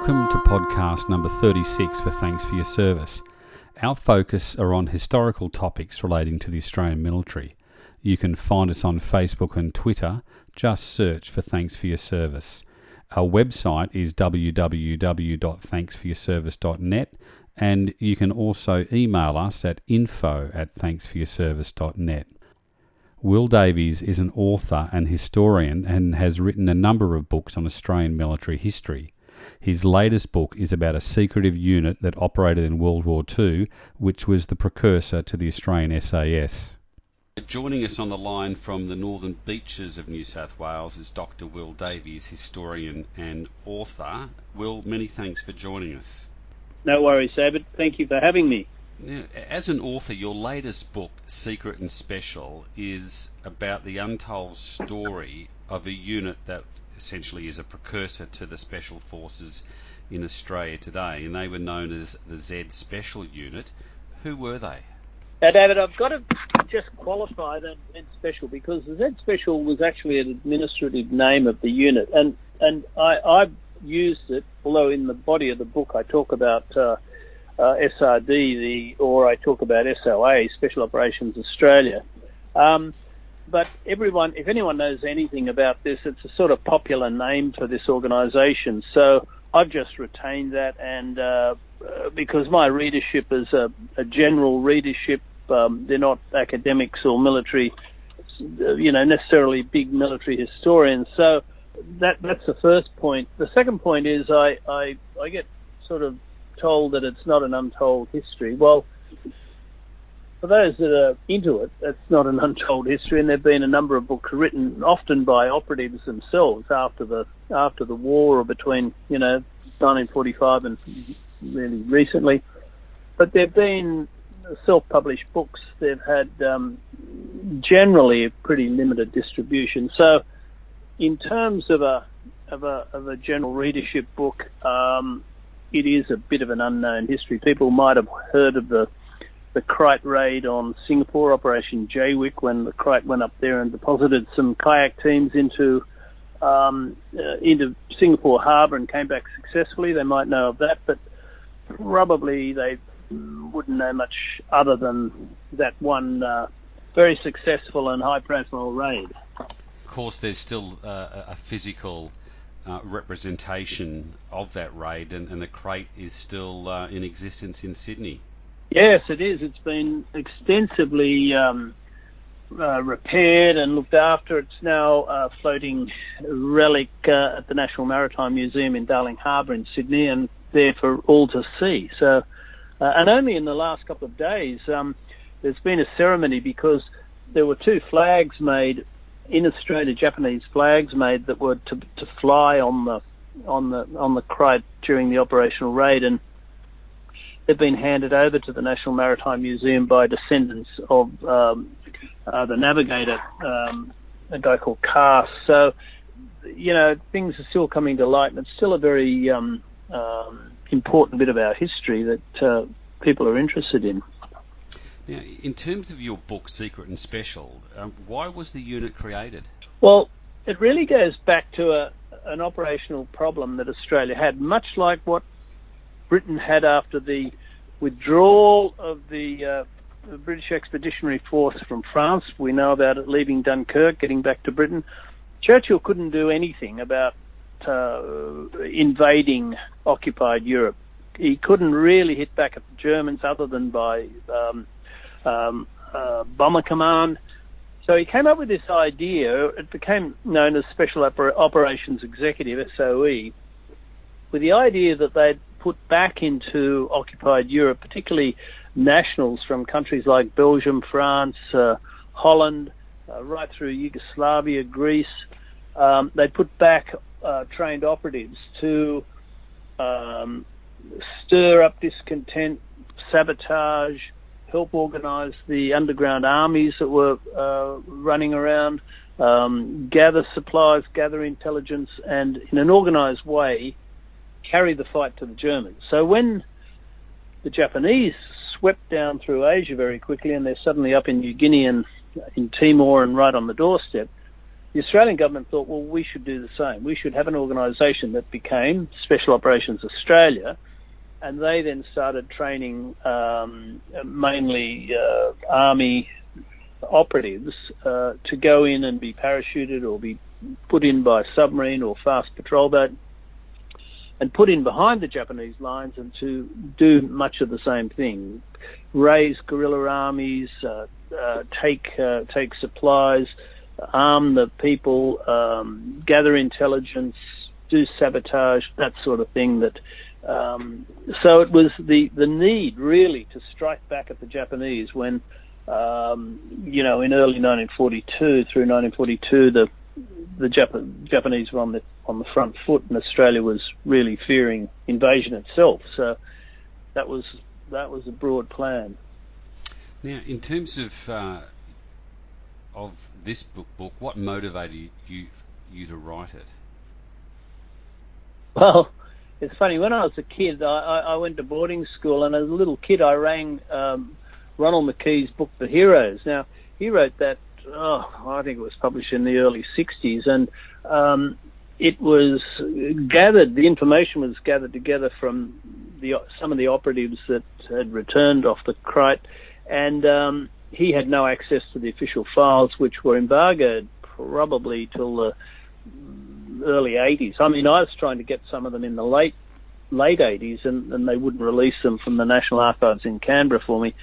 Welcome to podcast number 36 for Thanks for Your Service. Our focus are on historical topics relating to the Australian military. You can find us on Facebook and Twitter. Just search for Thanks for Your Service. Our website is www.thanksforyourservice.net and you can also email us at info at thanksforyourservice.net. Will Davies is an author and historian and has written a number of books on Australian military history. His latest book is about a secretive unit that operated in World War II, which was the precursor to the Australian SAS. Joining us on the line from the northern beaches of New South Wales is Dr. Will Davies, historian and author. Will, many thanks for joining us. No worries, David. Thank you for having me. Now, as an author, your latest book, Secret and Special, is about the untold story of a unit that essentially is a precursor to the Special Forces in Australia today, and they were known as the Z Special Unit. Who were they? Now, David, I've got to just qualify that Z Special because the Z Special was actually an administrative name of the unit, and and I, I've used it, although in the body of the book I talk about. Uh, uh, SRD, the, or I talk about SOA, Special Operations Australia. Um, but everyone, if anyone knows anything about this, it's a sort of popular name for this organisation. So I've just retained that, and uh, because my readership is a, a general readership, um, they're not academics or military, you know, necessarily big military historians. So that that's the first point. The second point is I I, I get sort of told that it's not an untold history. Well, for those that are into it, it's not an untold history, and there've been a number of books written, often by operatives themselves after the after the war or between you know 1945 and really recently. But there've been self-published books. They've had um, generally a pretty limited distribution. So, in terms of a of a, of a general readership book, um, it is a bit of an unknown history. People might have heard of the the Krait raid on Singapore, Operation Jaywick, when the Krait went up there and deposited some kayak teams into um, uh, into Singapore Harbour and came back successfully. They might know of that, but probably they wouldn't know much other than that one uh, very successful and high-profile raid. Of course, there's still uh, a physical uh, representation of that raid, and, and the Krait is still uh, in existence in Sydney. Yes, it is. It's been extensively um, uh, repaired and looked after. It's now a floating relic uh, at the National Maritime Museum in Darling Harbour in Sydney, and there for all to see. So, uh, and only in the last couple of days, um, there's been a ceremony because there were two flags made in Australia, Japanese flags made that were to, to fly on the on the on the Krait during the operational raid, and they've been handed over to the National Maritime Museum by descendants of um, uh, the navigator, um, a guy called Carse. So, you know, things are still coming to light, and it's still a very um, um important bit of our history that uh, people are interested in. Now, in terms of your book, Secret and Special, um, why was the unit created? Well, it really goes back to a, an operational problem that Australia had, much like what Britain had after the withdrawal of the, uh, the British Expeditionary Force from France. We know about it leaving Dunkirk, getting back to Britain. Churchill couldn't do anything about uh, invading occupied Europe. He couldn't really hit back at the Germans other than by um, um, uh, Bomber Command. So he came up with this idea. It became known as Special Oper- Operations Executive (SOE), with the idea that they'd put back into occupied Europe, particularly nationals from countries like Belgium, France, uh, Holland, uh, right through Yugoslavia, Greece. Um, they put back uh, trained operatives to um, stir up discontent, sabotage, help organise the underground armies that were uh, running around, um, gather supplies, gather intelligence, and in an organised way carry the fight to the Germans. So when the Japanese swept down through Asia very quickly and they're suddenly up in New Guinea and in Timor and right on the doorstep, the Australian government thought, well, we should do the same. We should have an organisation that became Special Operations Australia, and they then started training um, mainly uh, army operatives uh, to go in and be parachuted or be put in by submarine or fast patrol boat and put in behind the Japanese lines and to do much of the same thing, raise guerrilla armies, uh, uh, take uh, take supplies, arm the people, um, gather intelligence, do sabotage, that sort of thing. That um, so it was the the need really to strike back at the Japanese when um, you know in early 1942 through 1942 the the Jap- Japanese were on the on the front foot, and Australia was really fearing invasion itself. So that was that was a broad plan. Now, in terms of uh, of this book, book, what motivated you you to write it? Well, it's funny. When I was a kid, I, I went to boarding school, and as a little kid, I rang um, Ronald McKie's book, The Heroes. Now, he wrote that oh, I think it was published in the early 60s, and um, it was gathered, the information was gathered together from the, some of the operatives that had returned off the Krait, and um, he had no access to the official files, which were embargoed probably till the early 80s. I mean, I was trying to get some of them in the late late 80s, and, and they wouldn't release them from the National Archives in Canberra for me.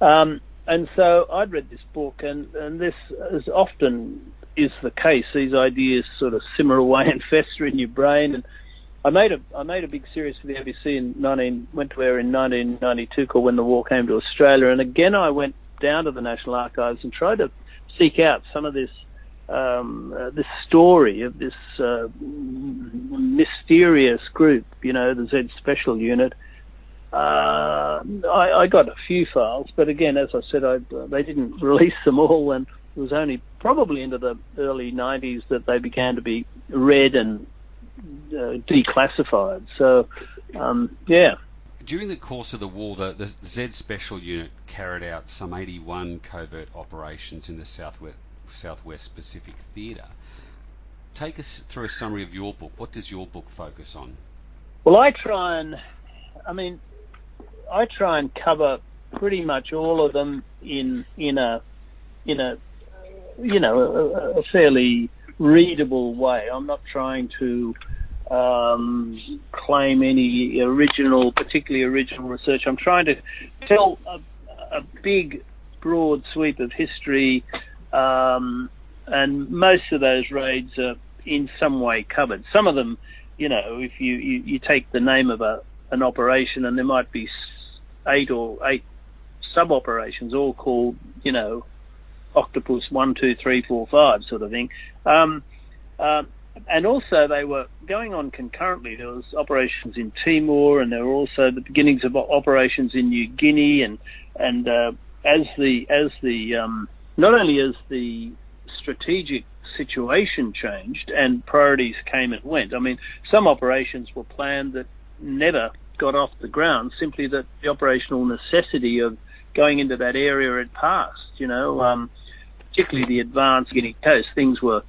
Um, and so I'd read this book, and, and this, as often is the case, these ideas sort of simmer away and fester in your brain. And I made a I made a big series for the ABC in 19 went to air in 1992 called When the War Came to Australia, and again I went down to the National Archives and tried to seek out some of this um, uh, this story of this uh, mysterious group, you know, the Z Special Unit uh, I, I, got a few files, but again, as I said, I, they didn't release them all, and it was only probably into the early 90s that they began to be read and uh, declassified. So, um, yeah. During the course of the war, the, the Z Special Unit carried out some 81 covert operations in the Southwest, Southwest Pacific Theatre. Take us through a summary of your book. What does your book focus on? Well, I try and, I mean, I try and cover pretty much all of them in in a in a you know a, a fairly readable way. I'm not trying to um, claim any original, particularly original research. I'm trying to tell a, a big, broad sweep of history, um, and most of those raids are in some way covered. Some of them, you know, if you, you, you take the name of a an operation, and there might be eight or eight sub operations, all called, you know, Octopus one, two, three, four, five sort of thing. Um, uh, and also they were going on concurrently. There was operations in Timor, and there were also the beginnings of operations in New Guinea. And and uh, as the as the um, not only as the strategic situation changed and priorities came and went. I mean, some operations were planned that never got off the ground, simply that the operational necessity of going into that area had passed. You know, um, particularly the advanced Guinea coast, things were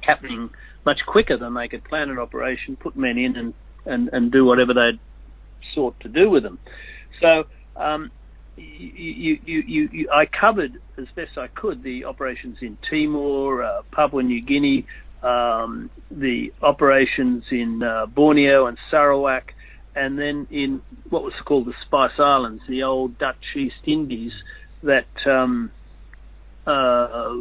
happening much quicker than they could plan an operation, put men in, and and, and do whatever they'd sought to do with them. So. Um, you, you, you, you, I covered as best I could the operations in Timor, uh, Papua New Guinea, um, the operations in uh, Borneo and Sarawak, and then in what was called the Spice Islands, the old Dutch East Indies, that um, uh,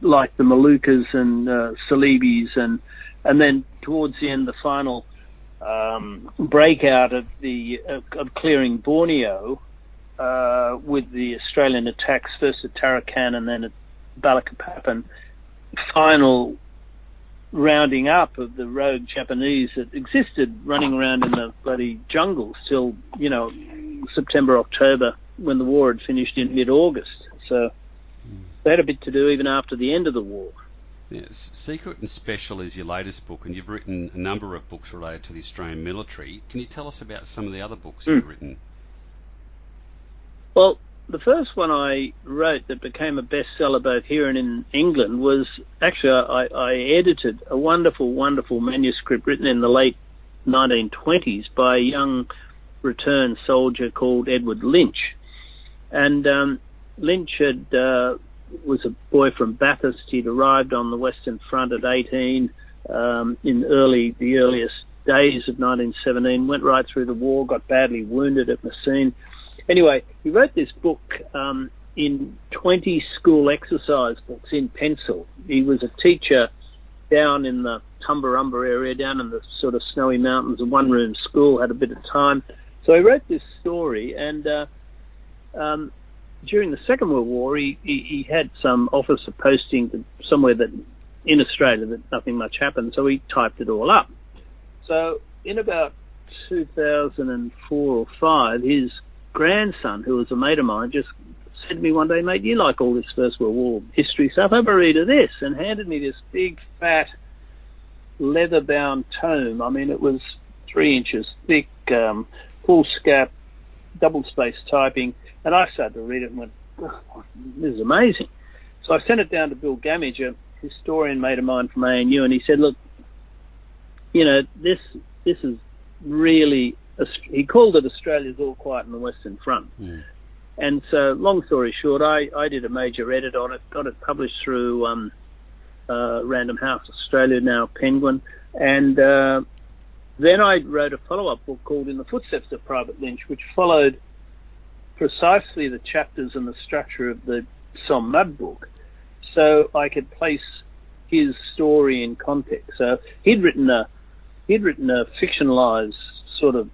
like the Moluccas and uh, Celebes, and and then towards the end, the final um, breakout of the uh, of clearing Borneo uh, with the Australian attacks first at Tarakan and then at Balikpapan. Final rounding up of the rogue Japanese that existed running around in the bloody jungles till, you know, September, October when the war had finished in mid August. So they had a bit to do even after the end of the war. Yes. Secret and Special is your latest book, and you've written a number of books related to the Australian military. Can you tell us about some of the other books mm. you've written? Well, the first one I wrote that became a bestseller both here and in England was actually I, I edited a wonderful, wonderful manuscript written in the late 1920s by a young returned soldier called Edward Lynch. And um, Lynch had uh, was a boy from Bathurst. He'd arrived on the Western Front at 18 um, in early the earliest days of 1917. Went right through the war. Got badly wounded at Messines. Anyway, he wrote this book um, in 20 school exercise books in pencil. He was a teacher down in the Tumbarumba area, down in the sort of snowy mountains, a one room school, had a bit of time. So he wrote this story, and uh, um, during the Second World War, he, he, he had some officer posting to somewhere that in Australia that nothing much happened, so he typed it all up. So in about 2004 or 5, his grandson, who was a mate of mine, just said to me one day, mate, you like all this First World War history stuff, have a read of this, and handed me this big, fat, leather-bound tome. I mean, it was three inches thick, um, scap, double space typing, and I started to read it and went, this is amazing. So I sent it down to Bill Gammage, a historian mate of mine from ANU, and he said, look, you know, this this is really, he called it Australia's All Quiet on the Western Front. And so, long story short, I, I did a major edit on it, got it published through um, uh, Random House Australia, now Penguin, and uh, then I wrote a follow-up book called In the Footsteps of Private Lynch, which followed precisely the chapters and the structure of the Somme Mud book, so I could place his story in context. So he'd written a he'd written a fictionalized sort of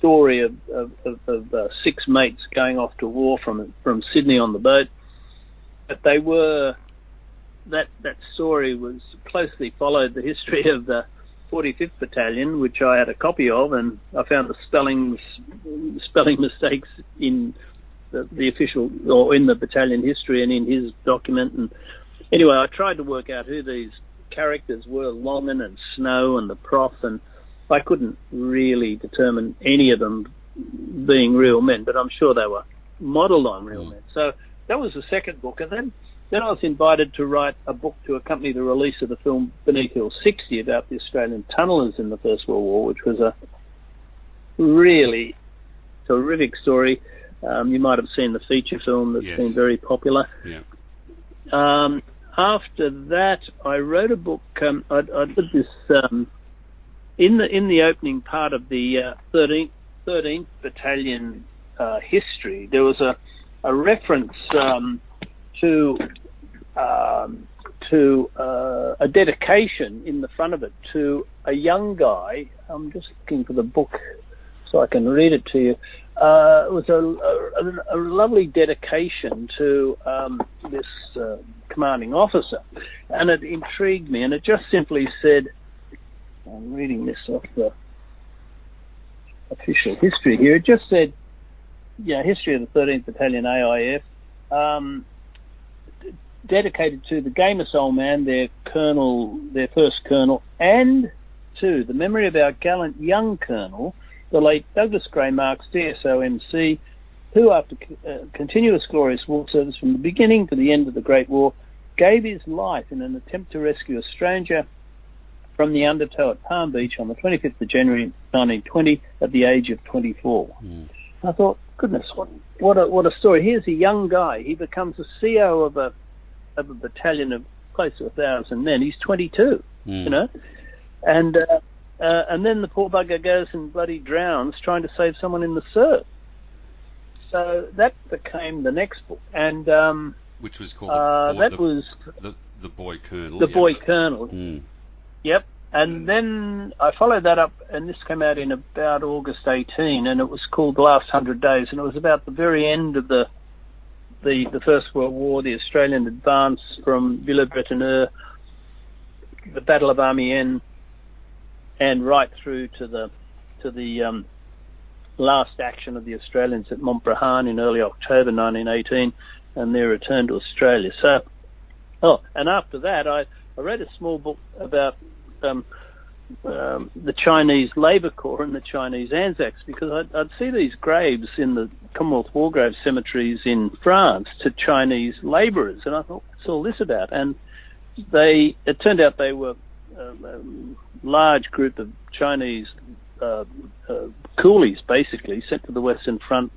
story of, of, of, of uh, six mates going off to war from from Sydney on the boat, but they were that that story was closely followed the history of the 45th Battalion, which I had a copy of, and I found the spellings spelling mistakes in the, the official or in the battalion history and in his document. And anyway, I tried to work out who these characters were, Longin and Snow and the Prof, and I couldn't really determine any of them being real men, but I'm sure they were modelled on real mm. men. So that was the second book, and then then I was invited to write a book to accompany the release of the film Beneath Hill 60 about the Australian tunnellers in the First World War, which was a really terrific story. Um, you might have seen the feature film that's yes. been very popular. Yeah. Um, after that, I wrote a book. Um, I, I, did this um, in the in the opening part of the uh, 13th, 13th Battalion uh, history. There was a a reference um, to um, to uh, a dedication in the front of it to a young guy. I'm just looking for the book so I can read it to you. Uh, it was a, a, a, lovely dedication to um, this uh, commanding officer, and it intrigued me. And it just simply said, "I'm reading this off the official history here." It just said, "Yeah, history of the 13th Battalion AIF." Um, dedicated to the Gamous old man, their colonel, their first colonel, and to the memory of our gallant young colonel, the late Douglas Gray Marks, DSO MC, who, after uh, continuous glorious war service from the beginning to the end of the Great War, gave his life in an attempt to rescue a stranger from the undertow at Palm Beach on the 25th of January 1920 at the age of 24. Mm. I thought, goodness, what, what a what a story! Here's a young guy. He becomes a CO of a of a battalion of close to a thousand men. He's 22, mm. you know, and uh, uh, and then the poor bugger goes and bloody drowns trying to save someone in the surf. So that became the next book, and um, which was called uh, boy, that the, was the the boy colonel. The yeah. boy colonel. Mm. Yep. And then I followed that up, and this came out in about August 18, and it was called The Last Hundred Days, and it was about the very end of the the, the First World War, the Australian advance from Villers-Bretonneux, the Battle of Amiens, and right through to the to the um, last action of the Australians at Montbrehain in early October 1918, and their return to Australia. So, oh, and after that, I, I read a small book about um, um, the Chinese Labour Corps and the Chinese Anzacs because I'd, I'd, see these graves in the Commonwealth War Graves cemeteries in France to Chinese labourers, and I thought, what's all this about? And they, it turned out they were um, a large group of Chinese uh, uh, coolies, basically sent to the Western Front,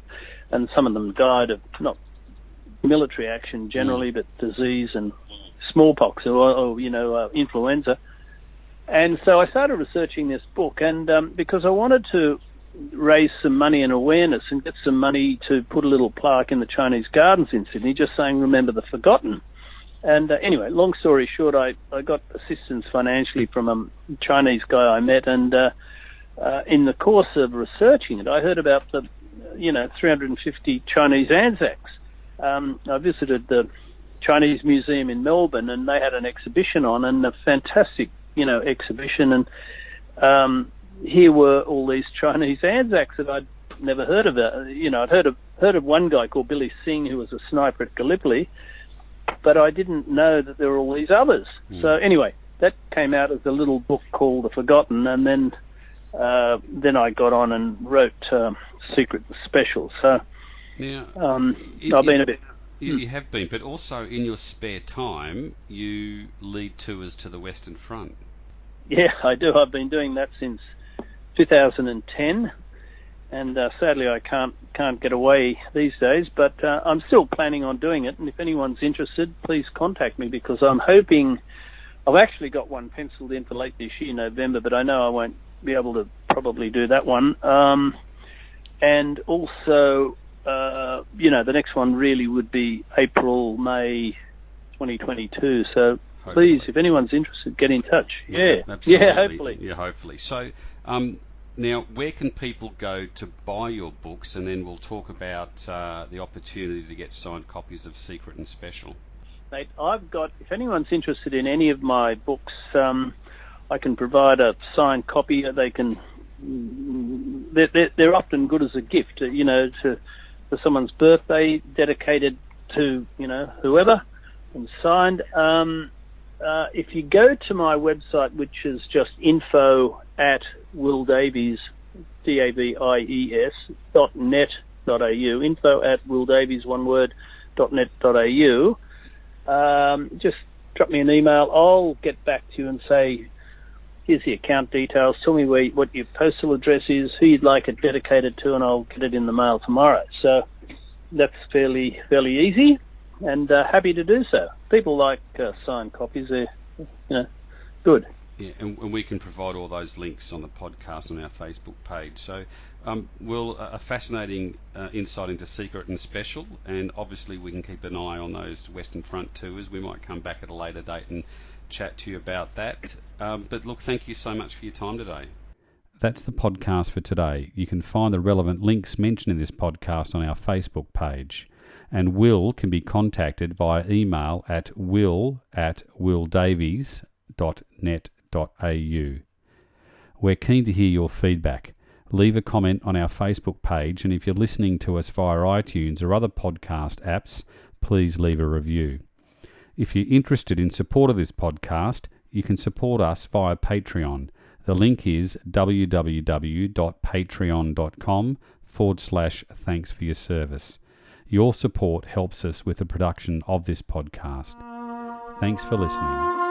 and some of them died of not military action generally, mm. but disease and smallpox or, or you know uh, influenza. And so I started researching this book, and um, because I wanted to raise some money and awareness and get some money to put a little plaque in the Chinese gardens in Sydney, just saying "Remember the Forgotten." And uh, anyway, long story short, I, I got assistance financially from a Chinese guy I met, and uh, uh, in the course of researching it, I heard about the, you know, 350 Chinese Anzacs. Um, I visited the Chinese Museum in Melbourne, and they had an exhibition on, and a fantastic you know exhibition, and um, here were all these Chinese Anzacs that I'd never heard of. Uh, you know, I'd heard of heard of one guy called Billy Sing who was a sniper at Gallipoli, but I didn't know that there were all these others. Mm. So anyway, that came out as a little book called The Forgotten, and then uh, then I got on and wrote um, Secret Special. So now, um, it, I've been a bit. You, you have been, but also in your spare time, you lead tours to the Western Front. Yeah, I do. I've been doing that since 2010, and uh, sadly I can't can't get away these days. But uh, I'm still planning on doing it, and if anyone's interested, please contact me because I'm hoping. I've actually got one penciled in for late this year, November, but I know I won't be able to probably do that one. Um, and also, uh, you know, the next one really would be April, May 2022. So hopefully. please, if anyone's interested, get in touch. Yeah, yeah, yeah hopefully. Yeah, hopefully. So um, now, where can people go to buy your books? And then we'll talk about uh, the opportunity to get signed copies of Secret and Special. Mate, I've got, if anyone's interested in any of my books, um, I can provide a signed copy. They can, they're, they're, they're often good as a gift, you know, to for someone's birthday, dedicated to you know whoever, and signed. Um, uh, if you go to my website, which is just info at Will Davies, D A V I E S dot net dot au, info at Will Davies one word dot net dot au. Um, just drop me an email. I'll get back to you and say, here's the account details. Tell me where what your postal address is, who you'd like it dedicated to, and I'll get it in the mail tomorrow. So that's fairly fairly easy, and uh, happy to do so. People like uh, signed copies; they're you know good. Yeah, and, and, we can provide all those links on the podcast on our Facebook page. So, um, Will, a fascinating uh, insight into secret and special, and obviously we can keep an eye on those Western Front tours. We might come back at a later date and chat to you about that. Um, but look, thank you so much for your time today. That's the podcast for today. You can find the relevant links mentioned in this podcast on our Facebook page. And Will can be contacted via email at will at willdavies.net.au. We're keen to hear your feedback. Leave a comment on our Facebook page, and if you're listening to us via iTunes or other podcast apps, please leave a review. If you're interested in support of this podcast, you can support us via Patreon. The link is www.patreon.com forward slash thanks for your service. Your support helps us with the production of this podcast. Thanks for listening.